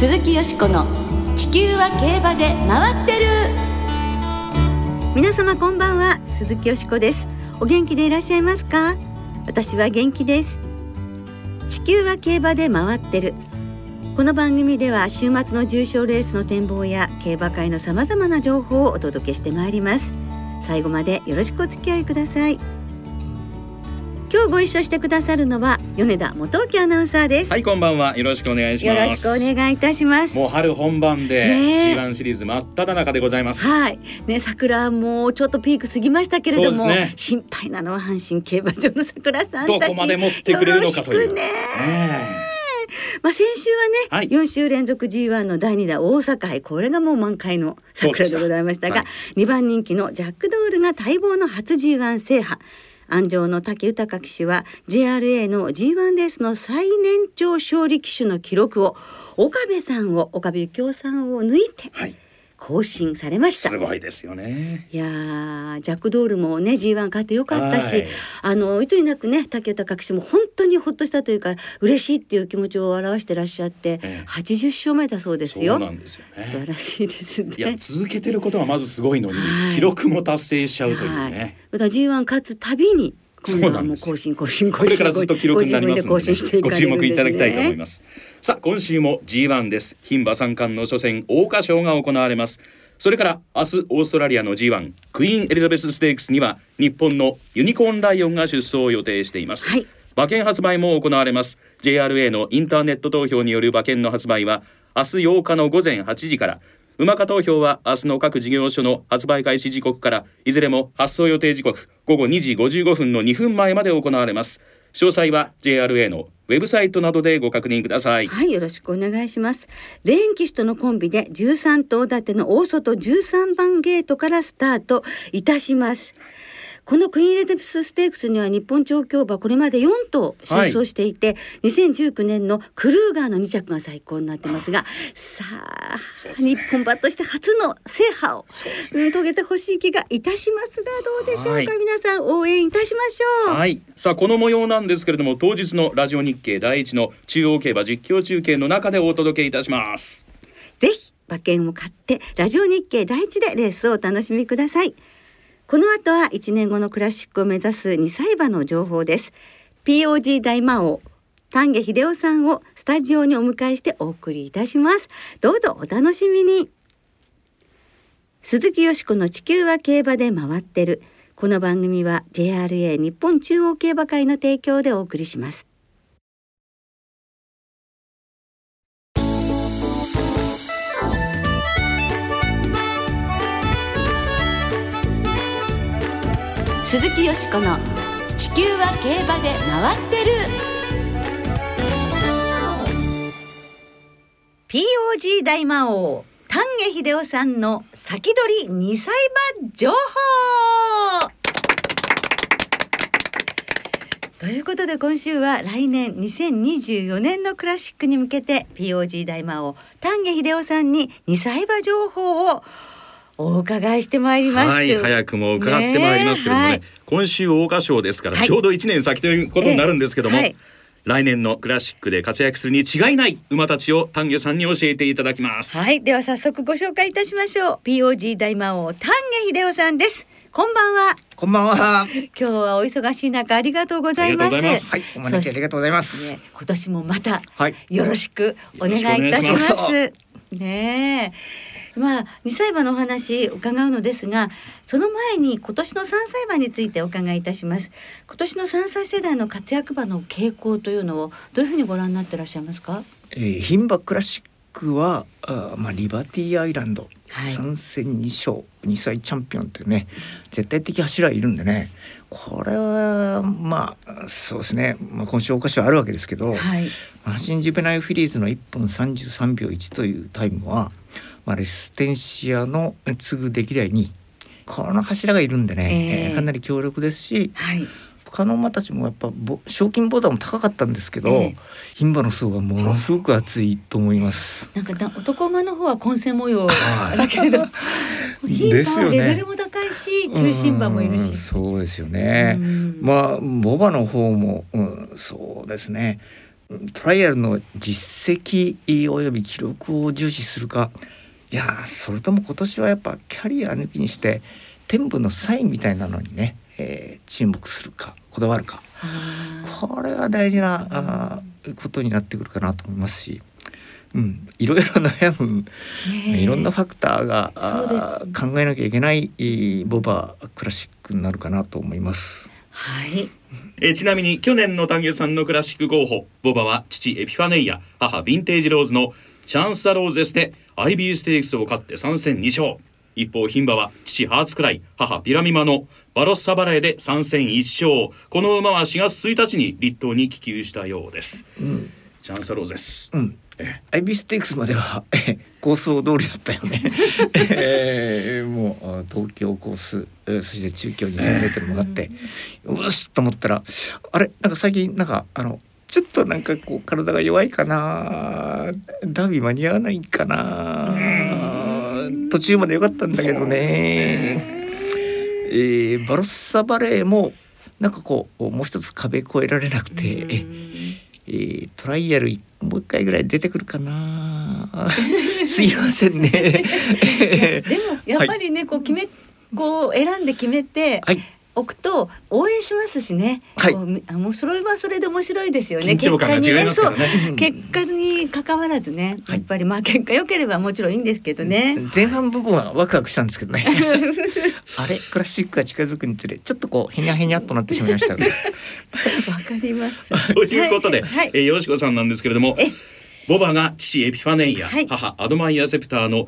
鈴木よしこの地球は競馬で回ってる。皆様こんばんは鈴木よしこです。お元気でいらっしゃいますか？私は元気です。地球は競馬で回ってる。この番組では週末の重賞レースの展望や競馬界のさまざまな情報をお届けしてまいります。最後までよろしくお付き合いください。今日ご一緒してくださるのは米田元木アナウンサーです。はいこんばんは。よろしくお願いします。よろしくお願いいたします。もう春本番でねえ。G1 シリーズ真っ只中でございます。はい。ね桜もうちょっとピーク過ぎましたけれども、ね。心配なのは阪神競馬場の桜さんたち。どこまで持ってくれるのかという。ね。ねまあ先週はね、はい。4週連続 G1 の第2弾大阪杯。これがもう満開の桜でございましたがそうで2番人気のジャックドールが待望の初 G1 制覇安城の武豊騎手は JRA の G1 レースの最年長勝利騎手の記録を岡部さんを岡部幸雄さんを抜いてはい。更新されました。すごいですよね。いやージャックドールもね G1 勝ってよかったし、はい。あのいつになくね竹豊騎手も本当にほっとしたというか嬉しいっていう気持ちを表してらっしゃって、ええ。80勝目だそうですそうよ。なんですよ素晴ねらしいですね。いや続けてることはまずすごいのに、はい。記録も達成しちゃうというはい。ね、だから G1 勝つたびに今度はもう更新更新更新これからずっと記録になりますごので,、自分で更新していかご注目いただきたいと思います。さあ今週も G1 です。牝馬三冠の初戦桜花賞が行われます。それから明日オーストラリアの G1 クイーンエリザベスステークスには日本のユニコーンライオンが出走を予定しています、はい。馬券発売も行われます。JRA のインターネット投票による馬券の発売は明日8日の午前8時から馬鹿投票は明日の各事業所の発売開始時刻からいずれも発送予定時刻午後2時55分の2分前まで行われます詳細は JRA のウェブサイトなどでご確認くださいはい、よろしくお願いします。レーン騎手とのコンビで13頭立ての大外13番ゲートからスタートいたします。このクイーンレデプスステークスには日本調教馬これまで4頭出走していて、2019年のクルーガーの2着が最高になってますがさあ、ね。日本馬として初の制覇を、そうですうん遂げてほしい気がいたしますがどうでしょうか、はい。皆さん応援いたしましょう。はい。さあこの模様なんですけれども当日のラジオ日経第一の中央競馬実況中継の中でお届けいたします。ぜひ馬券を買ってラジオ日経第一でレースをお楽しみくださいこの後は1年後のクラシックを目指す2歳馬の情報です。POG 大魔王丹下秀夫さんをスタジオにお迎えしてお送りいたします。どうぞお楽しみに。鈴木よしこの地球は競馬で回ってる。この番組は JRA 日本中央競馬会の提供でお送りします。鈴木よしこの地球は競馬で回ってる。POG 大魔王丹下秀夫さんの先取り2歳馬情報。ということで今週は来年2024年のクラシックに向けて POG 大魔王丹下秀夫さんに2歳馬情報をお伺いしてまいります。はい早くも伺ってまいりますけれどもねね今週桜花賞ですから、はいちょうど1年先ということになるんですけども、ええはい来年のクラシックで活躍するに違いない馬たちを丹下さんに教えていただきます、はい、では早速ご紹介いたしましょう。POG 大魔王丹下秀夫さんです。こんばんは。こんばんは。今日はお忙しい中ありがとうございます。ありがとうございますはい、お招きありがとうございます。ね、今年もまたはい。よろしくお願いいたしまよろしくお願いしす。ねえ。まあ二歳馬のお話伺うのですが、その前に今年の三歳馬についてお伺いいたします。今年の三歳世代の活躍馬の傾向というのをどういうふうにご覧になってらっしゃいますか？えー、牝馬クラシックは、あーまあリバティアイランド、はい三戦二勝、二歳チャンピオンっていうね、絶対的柱いるんでね。これはまあそうですね。まあ今週お菓子はあるわけですけど、はい。マシンジュベナイルフィリーズの1分33秒1というタイムは、まあ、レステンシアの次ぐ歴代2位この柱がいるんでね、えええーかなり強力ですしはい。他の馬たちもやっぱぼ賞金ボタンも高かったんですけど、ええ牝馬の層がものすごく厚いと思います。なんかだ男馬の方は混戦模様はいだけど、牝馬はレベルも高いし、中心馬もいるうんし。そうですよね。うんまあボバの方も、うん、そうですね。トライアルの実績および記録を重視するかいやそれとも今年はやっぱキャリア抜きにして天部のサインみたいなのにね、えー、注目するかこだわるかこれは大事なあことになってくるかなと思いますし。うん、いろいろ悩む、いろんなファクターが考えなきゃいけないボバクラシックになるかなと思います。はい。えちなみに去年の丹下さんのクラシック候補ボバは父エピファネイア母ヴィンテージローズのチャンス・ア・ローゼスで IB ステークスを勝って3戦2勝。一方牝馬は父ハーツクライ母ピラミマのバロッサバレーで3戦1勝。この馬は4月1日に立東に帰厩したようです、うん、チャンス・ア・ローゼス、うん。アイビステークスまでは構想通りだったよね、えー、もう東京コースそして中京 2,000m もあって、よしと思ったらあれ？なんか最近なんかあのちょっとなんかこう体が弱いかな。ダービー間に合わないかな。途中まで良かったんだけどね。ね。えー、バロッサバレーもなんかこうもう一つ壁越えられなくて、えー、トライアルもう一回ぐらい出てくるかな。すいませんね。でもやっぱりね、はい、こう決めこう選んで決めて、はい置くと応援しますしね。はい。あもうそれはそれで面白いですよね。結果にね、そう結果に関わらずね、やっぱりまあ結果良ければもちろんいいんですけどね。前半部分はワクワクしたんですけどね。あれ？クラシックが近づくにつれちょっとこうへにゃへにゃっとなってしまいました、わかります。ということで、はい、えよしこさんなんですけれども。ボバが父エピファネイア、はい、母アドマイアセプターの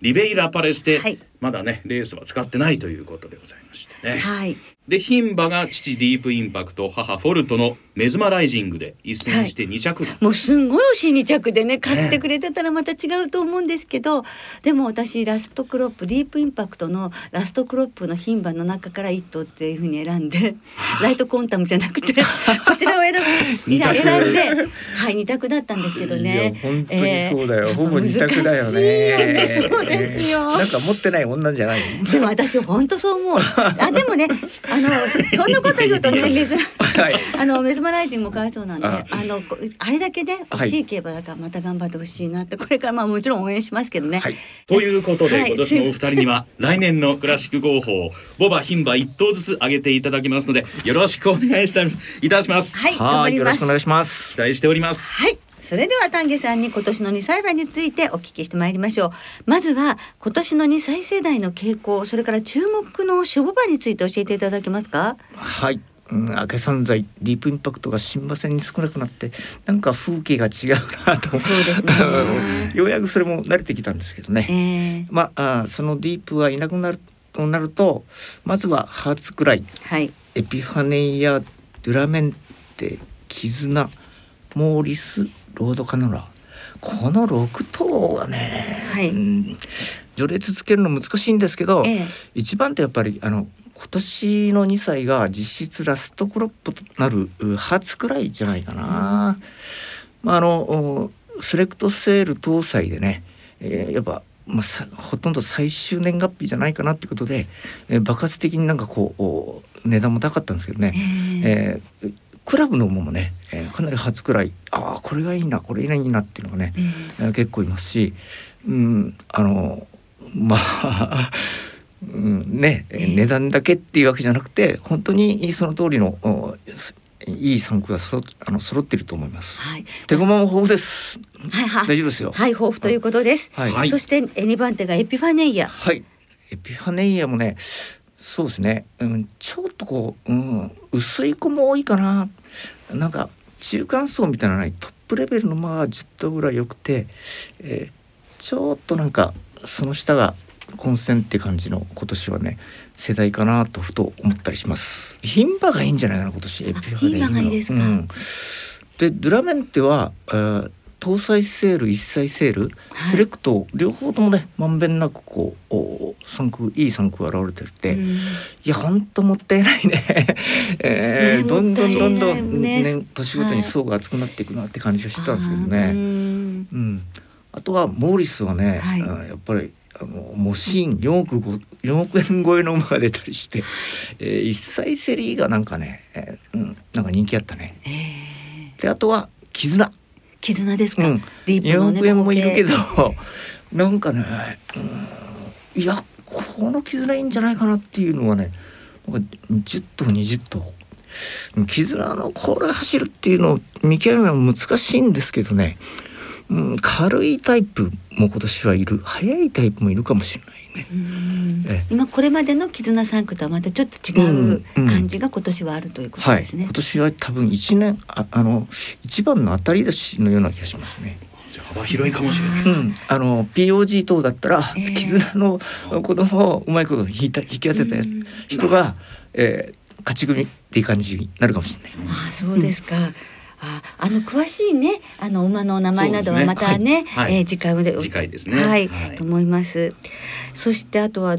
リベイラパレスで、はい、まだねレースは使ってないということでございましてね。はい、で牝馬が父ディープインパクト母フォルトのメズマライジングで一戦して2着、はい、もうすんごい惜しい2着でね買ってくれてたらまた違うと思うんですけど、ね、でも私ラストクロップディープインパクトのラストクロップの牝馬の中から1頭っていうふうに選んでライトコンタムじゃなくて こちらを選ぶ選んではい2択だったんですけどね。本当にそうだよ、えー、ほぼ2択だよね。そうですよ、えー、なんか持ってない女じゃないでも私本当そう思う あでもねあのそんなこと言うとね珍、はい、あのメズマライジンもかわいそうなんであのあれだけね欲しい競馬だからまた頑張ってほしいなってこれからまあもちろん応援しますけどね。はい、ということで、今年のお二人には 来年のクラシック号砲ボバ牝馬一頭ずつ上げていただきますのでよろしくお願いしたいたします。はい、頑張ります。よろしくお願いします。期待しております。はい。それでは丹下さんに今年の2歳馬についてお聞きしてまいりましょう。まずは今年の2歳世代の傾向それから注目の守護馬について教えていただけますか？はい。うん、明け散財ディープインパクトが新馬戦に少なくなってなんか風景が違うなと。そうですね。ようやくそれも慣れてきたんですけどね、えー、まあそのディープはいなくなるとなるとまずはハーツくらい、はい、エピファネイア・ドゥラメンテ絆モーリスロードカノラこの6頭がね、はい、うん、序列つけるの難しいんですけど、ええ、一番ってやっぱりあの今年の2歳が実質ラストクロップとなる初くらいじゃないかな。うん、まああのセレクトセール搭載でね、えー、やっぱまあ、ほとんど最終年月日じゃないかなってことで、えー、爆発的になんかこう値段も高かったんですけどね、えー、クラブの馬もね、えー、かなり初くらいああこれがいいなこれがいいなっていうのがね、えー、結構いますし、うん、あのまあ うん、ね、値段だけっていうわけじゃなくて本当にその通りのいい産区がそろあの揃っていると思います。はい。手駒も豊富です。はいはい。大丈夫ですよ。はい、豊富ということです。はい。そして二番手がエピファネイア。はい。エピファネイアもね、そうですね。うん、ちょっとこう、うん、薄い子も多いかな。なんか中間層みたいなないトップレベルのまあ10頭ぐらい良くて、えー、ちょっとなんかその下が混戦って感じの今年はね世代かなとふと思ったりします。牝馬がいいんじゃないかな今年エピファがいいですか。うん、でドゥラメンテは、えー、搭載セール一切セール、はい、セレクト両方ともねまんべんなくこうお産区いい産区が現れてて、うん、いやほんともったいないね えー、ね、どんどんどんどんね、ね、年ごとに層が厚くなっていくなって感じがしてたんですけどね。はい、うん、あとはモーリスはね、はい、やっぱりあのモシン4億 ,4 億円超えの馬が出たりして、えー、一切セリーがなんかね、えー、うん、なんか人気あったね。えー、であとは絆絆ですか、うん。リープのね2億円もいるけど合なんかね、うん、いやこの絆いいんじゃないかなっていうのはねなんか10頭20頭絆のこれ走るっていうのを見極めは難しいんですけどね、うん、軽いタイプも今年はいる速いタイプもいるかもしれないね。今これまでの絆3区とはまたちょっと違う感じが今年はあるということはい、ですね、今年は多分一年ああの一番の当たり年のような気がしますね。じゃあ幅広いかもしれない。うん、あの POG 等だったら、ええ絆の子供をうまいこと引いた引き当てた人が、えー勝ち組っていう感じになるかもしれない。ああそうですか。ああの詳しいねあの馬の名前などはまたねはい。はい。えー次回で次回ですね。はい、はい。と思います。そしてあとは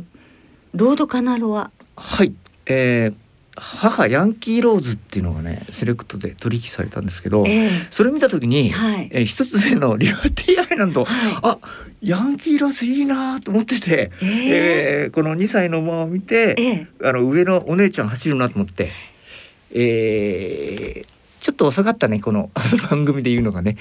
ロードカナロア。はい、えー母ヤンキーローズっていうのがねセレクトで取引されたんですけど、ええ。それ見た時に、はい。えー一つ目のリバティアイランド、はい。あヤンキーローズいいなと思ってて、ええ。えーこの2歳の馬を見て、ええ。あの上のお姉ちゃん走るなと思って、えーちょっと遅かったねこ の番組で言うのがね。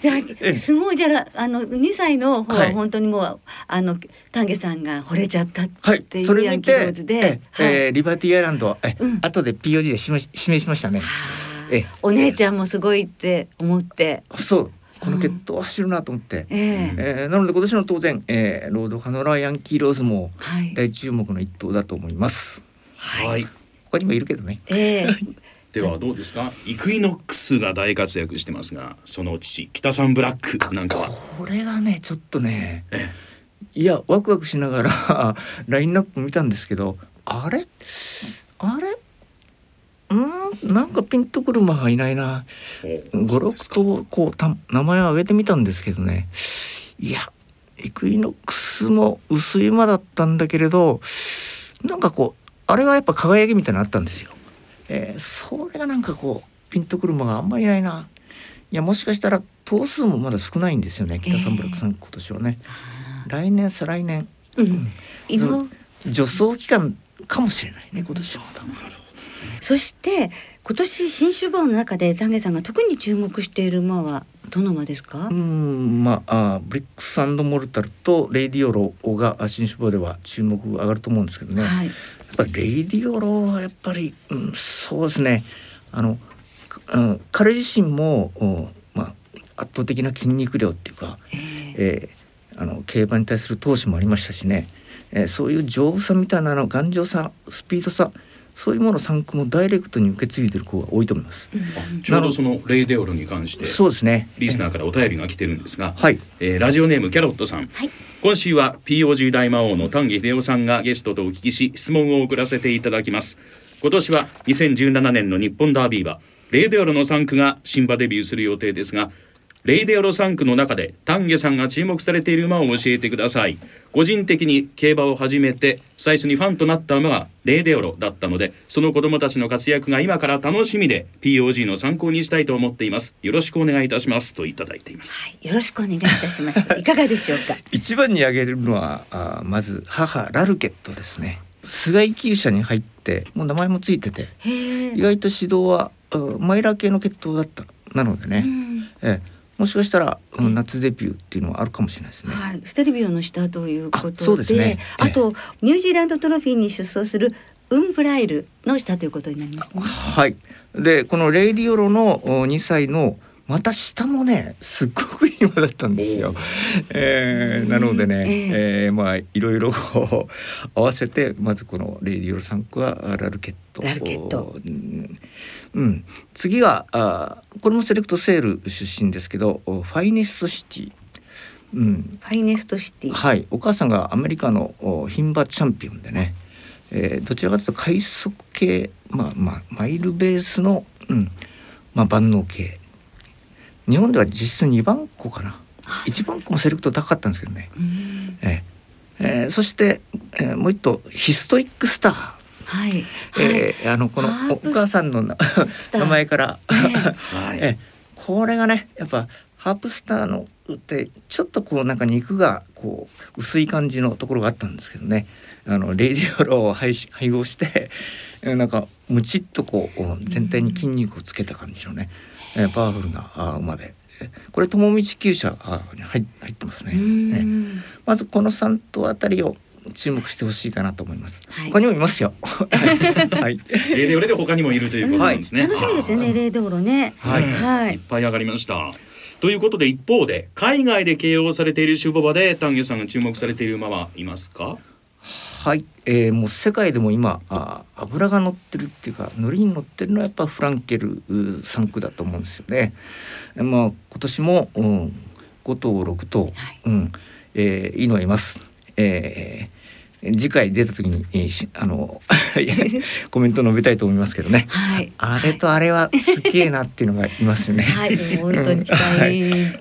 じゃええあすごいじゃああの2歳の方ははい。本当にもう、あの丹下さんが惚れちゃったっはい。ていうヤンキーローてズで、えはい。えーリバティアイランドえ、うん。後で POD で示し示しましたね。はあええお姉ちゃんもすごいって思って、そう。この決闘走るなと思って、ええ。えーなので今年の当然、えーロードカノラヤンキーローズもはい、大注目の一頭だと思います。はい。他にもいるけどね。ええではどうですか？イクイノックスが大活躍してますが、その父北さんブラックなんかは？これがねちょっとねえいやワクワクしながら ラインナップ見たんですけどあれ？あれ？うん？なんかピンとくる馬がいないなえ56頭こうた名前を挙げてみたんですけどねいやイクイノックスも薄い馬だったんだけれどなんかこうあれはやっぱ輝きみたいなのあったんですよ。えーそれがなんかこうピンとくる馬があんまりいないな。いやもしかしたら頭数もまだ少ないんですよね。キタサンブラックさん、今年はね。来年再来年。うん。助走期間かもしれないね今年は。そして今年新種馬の中で丹下さんが特に注目している馬はどの馬ですか、うんまああブリックスモルタルとレイデオロがあ新種馬では注目が上がると思うんですけどね、はいぱレイデオロはやっぱり、うん、そうですね。あの、かうん、彼自身も、おまあ、圧倒的な筋肉量っていうか、ええ。えーあの競馬に対する闘志もありましたしね、えーそういう丈夫さみたいなの頑丈さスピードさそういうものを3区もダイレクトに受け継いでる子が多いと思います。あちょうどそのレイデオロに関してそうですね。リスナーからお便りが来てるんですが、はい。えーラジオネームキャロットさん、はい今週は POG 大魔王の丹下秀夫さんがゲストとお聞きし質問を送らせていただきます今年は2017年の日本ダービー馬レイデオロの3区が新馬デビューする予定ですがレイデオロ3区の中で丹下さんが注目されている馬を教えてください個人的に競馬を始めて最初にファンとなった馬がレイデオロだったのでその子供たちの活躍が今から楽しみで POG の参考にしたいと思っていますよろしくお願いいたしますといただいていますはい、よろしくお願いいたします。いかがでしょうか？一番に挙げるのはあまず母ラルケットですね。菅井厩舎に入ってもう名前もついてて意。外と指導はあマイラー系の血統だったなのでね、うんええもしかしたら、うん夏デビューっていうのはあるかもしれないですね。はい、ステルビオの下ということで、あそうですねあとニュージーランドトロフィーに出走するウンブライルの下ということになりますね。はい。でこのレイディオロのお2歳のまた下もねすっごくいい馬だったんですよ。えーなのでね、えええーまあいろいろ合わせてまずこのレイディオロ3区はラルケット。ラルケット。うん。うん。次があこれもセレクトセール出身ですけどおファイネストシティ。うん、ファイネストシティ。はい、お母さんがアメリカのお牝馬チャンピオンでね、えーどちらかというと快速系、まあまあ、マイルベースの、うん。まあ、万能系。日本では実質2番子かな。1番子もセレクト高かったんですけどね、うん。えーえーそして、えーもう一頭ヒストリックスター、はい。はい。えーあのこのお母さんの名前から。はい。ええこれがねやっぱハープスターのってちょっとこうなんか肉がこう薄い感じのところがあったんですけどね。あのレイディオロを配し配合してえなんかムチっとこう全体に筋肉をつけた感じのね、えー、パワフルなあ馬で。これ友道厩舎に入入ってますね。ねまずこの3頭あたりを注目してほしいかなと思います。はい、他にもいますよ。はい。レーデオレで他にもいるということなんですね。楽しみですよね、レーデオロね。はい。はい。いっぱい上がりました。ということで一方で海外で形容されているシュボバで丹下さんが注目されている馬はいますか？はい、えー、もう世界でも今あ油が乗ってるっていうか海苔に乗ってるのはやっぱフランケル3区だと思うんですよね。まあ今年も、うん、5頭6頭、はい、うんえー、いいのはいます。えー、次回出た時に、えー、あの コメント述べたいと思いますけどね、はい、あれとあれはすげえなっていうのがいますよね。はい、本当に期待、はい、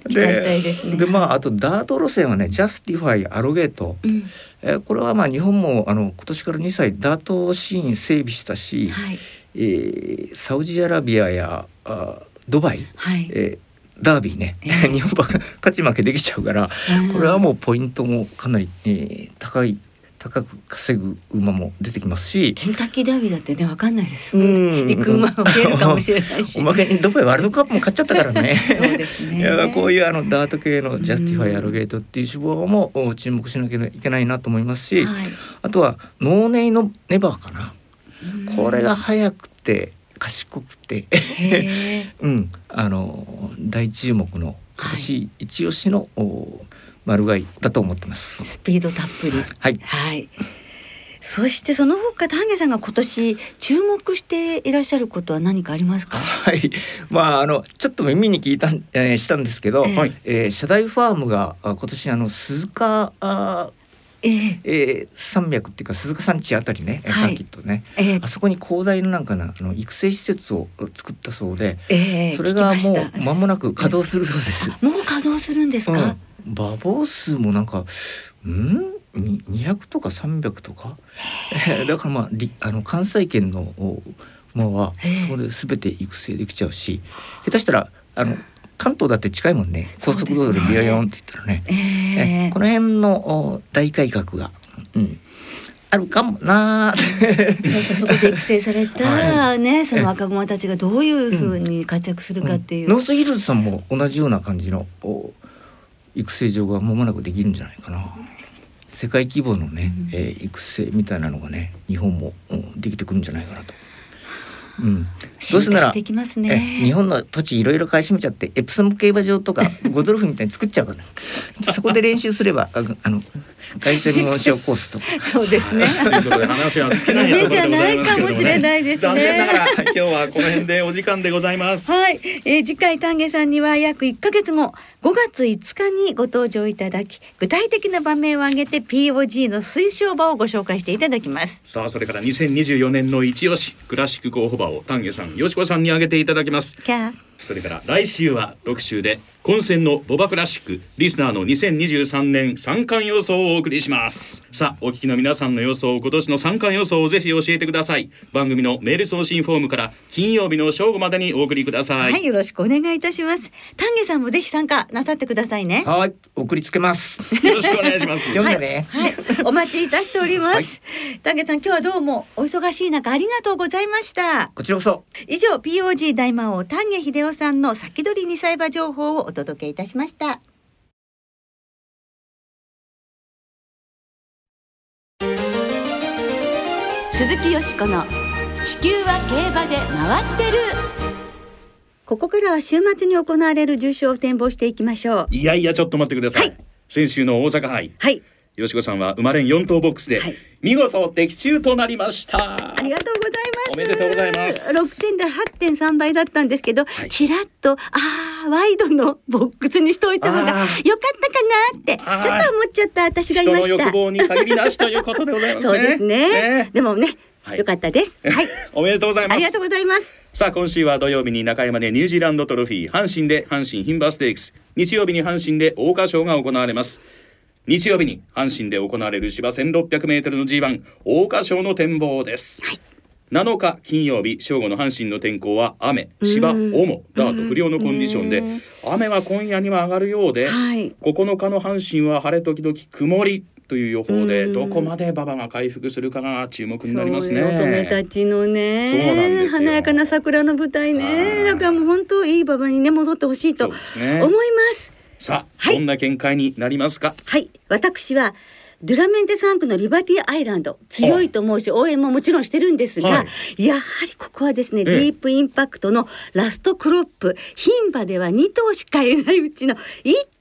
期待したいですね。でまああとダート路線はねジャスティファイアロゲート、うん、えー、これはまあ日本もあの今年から2歳ダートシーン整備したし、はい、えー、サウジアラビアやあドバイ、はい、えーダービーね、えー、日本馬勝ち負けできちゃうから、これはもうポイントもかなり、えー、高い高く稼ぐ馬も出てきますし。ケンタッキーダービーだってねわかんないです。もん、行く馬も増えるかもしれないし。おまけにドバイワールドカップも勝っちゃったからね。そうですね。いやこういうあのダート系のジャスティファイアロゲートっていう種牡馬も注目しなきゃいけないなと思いますし、はい、あとはノーネイのネバーかな。これが速くて賢くて うん、あの大注目の今年一押しの、はい、丸貝だと思ってます。スピードたっぷり。はい。はい。そしてその他丹下さんが今年注目していらっしゃることは何かありますか？はい。まああのちょっと耳に聞いた、えー、したんですけど、えー、えー、社大ファームが今年あの鈴鹿あえー、えー、山脈っていうか鈴鹿山地あたりね、はい、サーキットね、えー、あそこに広大ななんかなあの育成施設を作ったそうで、えー、それがもう間もなく稼働するそうです。もう稼働するんですか？うん、馬房数もなんかうん？200とか300とか？だからまああの関西圏の馬はそこで全て育成できちゃうし下手したらあの関東だって近いもんね。高速道路でビヨヨンって言ったらね、えー、この辺の大改革が、うん、あるかもな そしてそこで育成された ね、その若者たちがどういうふうに活躍するかっていう、うんうん、ノースヒルズさんも同じような感じの育成場が間もなくできるんじゃないかな。世界規模のね、うん、えー、育成みたいなのがね日本も、うん、できてくるんじゃないかなと。うん、どうすなら、ね、日本の土地いろいろ買い占めちゃってエプソム競馬場とか ゴドルフみたいに作っちゃうからそこで練習すればあの凱旋門賞コースと そうですね。ということで話は尽きないところでございますけども、ね、じゃないかもしれないですね。残念ながら今日はこの辺でお時間でございます。はい、えー、次回丹下さんには約1ヶ月後5月5日にご登場いただき具体的な場面を挙げて POG の推奨馬をご紹介していただきます。さあそれから2024年の一押しクラシック候補馬を丹下さん、よしこさんに挙げていただきます。それから来週は特集で混戦のボバクラシックリスナーの2023年三冠予想をお送りします。さあお聞きの皆さんの予想今年の三冠予想をぜひ教えてください。番組のメール送信フォームから金曜日の正午までにお送りください。はいよろしくお願いいたします。丹下さんもぜひ参加なさってくださいね。はい送りつけます。よろしくお願いします。読んでね、はい、はい、お待ちいたしております、はい、丹下さん今日はどうもお忙しい中ありがとうございました。こちらこそ。以上 POG 大魔王丹下秀夫さんの先取り2歳馬情報をお届けいたしました。鈴木よしこの地球は競馬で回ってる。ここからは週末に行われる重賞を展望していきましょう。いやいやちょっと待ってください、はい、先週の大阪杯。はいよしこさんは生まれん4頭ボックスで、はい、見事的中となりました。ありがとうございます。おめでとうございます。6点で8.3倍だったんですけど、はい、ちらっとああワイドのボックスにしといた方がよかったかなってちょっと思っちゃった私がいました。欲望に限りなしということでございます、ね、そうですね、ね、でもねはい、よかったです。はい。おめでとうございます。ありがとうございます。さあ今週は土曜日に中山でニュージーランドトロフィー阪神で阪神牝馬ステークス。日曜日に阪神で桜花賞が行われます日曜日に阪神で行われる芝 1600m の G1 桜花賞の展望です、はい。7日金曜日正午の阪神の天候は雨。芝重ダート不良のコンディションで。雨は今夜には上がるようで、はい、9日の阪神は晴れ時々曇り。とという予報でどこまで馬場が回復するかが注目になりますね。乙女たちのね華やかな桜の舞台ね。だからもう本当いい馬場にね戻ってほしいと思います。さあ、はい。どんな見解になりますか？はい、私はドゥラメンテ3区のリバティアイランド強いと思うし応援ももちろんしてるんですが、はやはりここはですね、えディープインパクトのラストクロップ牝馬では2頭しかいないうちの1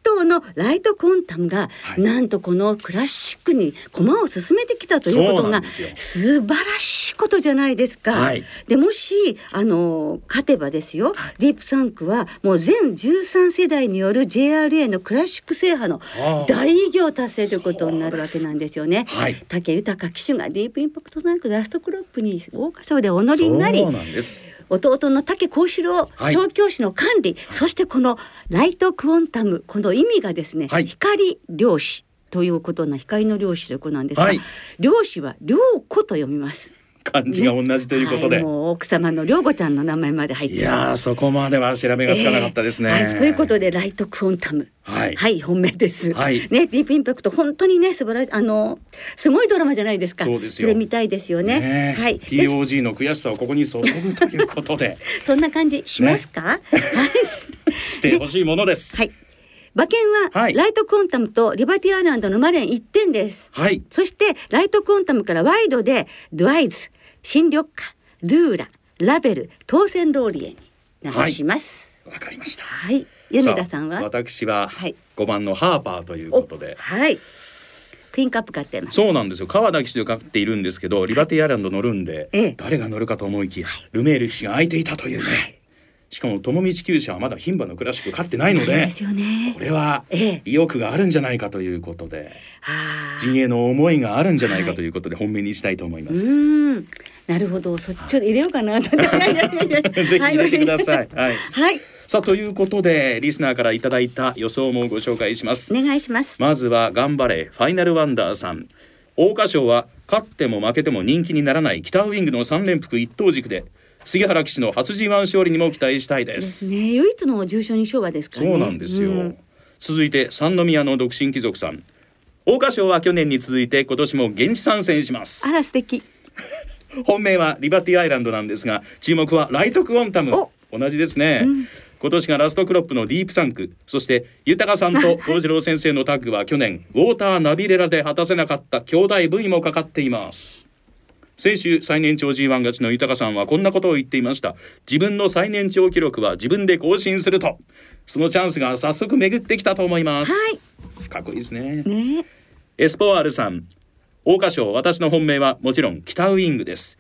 頭のライトコンタムが、はいなんとこのクラシックに駒を進めてきたということが素晴らしいことじゃないですか。はいでもしあの勝てばですよ、ディープ3区はもう全13世代による JRA のクラシック制覇の大偉業達成ということになるわけなんですよね。はい武豊騎手がディープインパクトなんかラストクロップに桜花賞でお乗りになりそうなんです。弟の武幸四郎はい。調教師の管理、そしてこのライトクォンタムこの意味がですね、はい。光漁師ということな光の漁師ということなんですが、はい。漁師は良子と読みます。漢字が同じということで。はい、もう奥様の良子ちゃんの名前まで入っていやーそこまでは調べがつかなかったですね。えーはい、ということでライトクォンタム。はい本命です。はいね、ディープインパクト、本当にね、素晴らしい、あの、すごいドラマじゃないですか。そうですよれ見たいですよね。ねはい。で POG の悔しさをここに注ぐということでそんな感じしますか。はい。来てほしいものです。はい。馬券は、はいライトクォンタムとリバティアイランドのマレン1点です。はい。そして、ライトクォンタムからワイドで、ドワイズ、新緑花、ドゥーラ、ラベル、当選ローリエに流します。わかりました。はい。米田さんは？あ私ははい5番のハーパーということで。はい。クイーンカップ買ってます。そうなんですよ川田騎手で勝っているんですけどリバティアイランド乗るんで、ええ誰が乗るかと思いきや、ルメール騎手が空いていたというね、しかも友道厩舎はまだ牝馬のクラシック勝ってないのでですよねこ。れはええ意欲があるんじゃないかということではあ。陣営の思いがあるんじゃないかということで本命にしたいと思いまうす。ーん。なるほど。そっちちょっと入れようかな ぜひ入れてください。はい。はい。さあということでリスナーからいただいた予想もご紹介しますお。願いします。まずは頑張れファイナルワンダーさん桜花賞は勝っても負けても人気にならない北ウイングの三連複一等軸で杉原騎手の初 G1 勝利にも期待したいでですすね。唯一の重賞二勝馬ですからね。そうなんですよ、うん。続いて三宮の独身貴族さん。桜花賞は去年に続いて今年も現地参戦します。あら素敵。本命はリバティアイランドなんですが注目はライトクオンタム。お。同じですね、今年がラストクロップのディープサンク。そして豊さんと 幸次郎先生のタッグは去年ウォーターナビレラで果たせなかった兄弟 V もかかっています先週最年長 G1 勝ちの豊さんはこんなことを言っていました。自分の最年長記録は自分で更新すると。そのチャンスが早速巡ってきたと思います、はい。かっこいいですね。ね。エスポワールさん桜花賞私の本命はもちろん北ウイングです。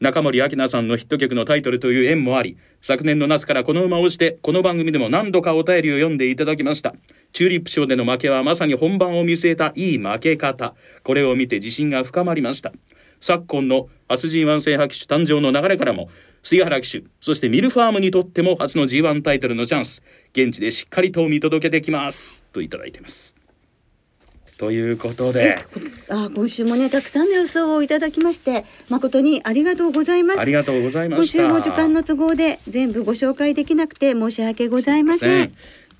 中森明菜さんのヒット曲のタイトルという縁もあり昨年の夏からこの馬をしてこの番組でも何度かお便りを読んでいただきました。チューリップ賞での負けはまさに本番を見据えたいい負け方。これを見て自信が深まりました昨今のアス G1 制覇騎手誕生の流れからも杉原騎手そしてミルファームにとっても初の G1 タイトルのチャンス現地でしっかりと見届けてきますといただいてますということであ今週もねたくさんの予想をいただきまして誠にありがとうございます。ありがとうございま今した。週も時間の都合で全部ご紹介できなくて申し訳ございません。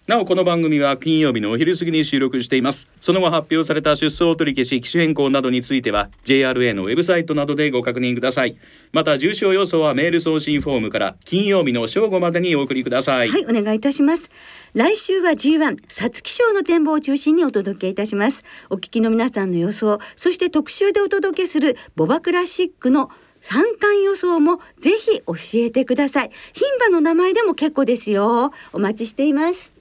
なおこの番組は金曜日のお昼過ぎに収録していますその後発表された出走取り消し機種変更などについては JRA のウェブサイトなどでご確認くださいまた重症予想はメール送信フォームから金曜日の正午までにお送りください、はい、お願いいたします。来週は G1 皐月賞の展望を中心にお届けいたします。お聞きの皆さんの予想、そして特集でお届けするボバクラシックの三冠予想もぜひ教えてください。牝馬の名前でも結構ですよ。お待ちしています。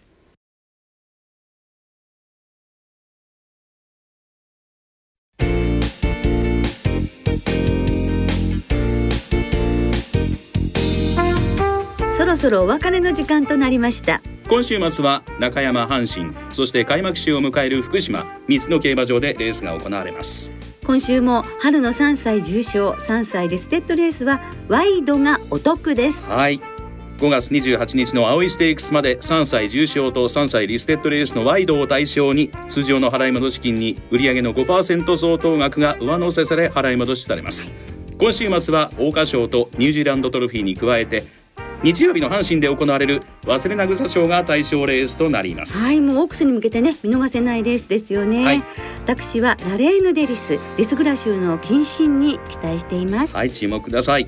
そろそろお別れの時間となりました。今週末は中山阪神そして開幕週を迎える福島3つの競馬場でレースが行われます。今週も春の3歳重賞3歳リステッドレースはワイドがお得です。はい。5月28日の青いステークスまで3歳重賞と3歳リステッドレースのワイドを対象に通常の払い戻し金に売上の5%相当額が上乗せされ払い戻しされます。今週末は桜花賞とニュージーランドトロフィーに加えて日曜日の阪神で行われる忘れなぐさ賞が対象レースとなります。はいもうオークスに向けてね見逃せないレースですよね、はい、私はラレーヌデリスリスグラ州の謹慎に期待しています。はい注目ください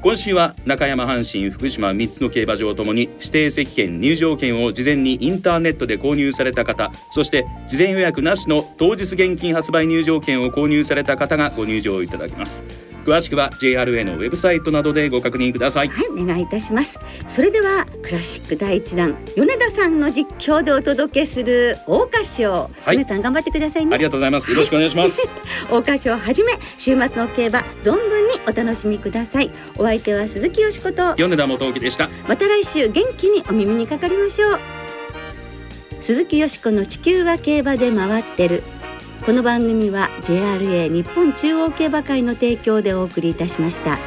今週は中山阪神福島3つの競馬場ともに指定席券入場券を事前にインターネットで購入された方そして事前予約なしの当日現金発売入場券を購入された方がご入場いただけます。詳しくは JRA のウェブサイトなどでご確認ください。はいお願いいたします。それではクラシック第一弾米田さんの実況でお届けする桜花賞、はい、皆さん頑張ってくださいね。ありがとうございます。よろしくお願いします、桜花賞はじめ週末の競馬存分にお楽しみください。お相手は鈴木よしこと。米田元樹でした。また来週元気にお耳にかかりましょう。鈴木よしこの地球は競馬で回ってる。この番組は JRA 日本中央競馬会の提供でお送りいたしました。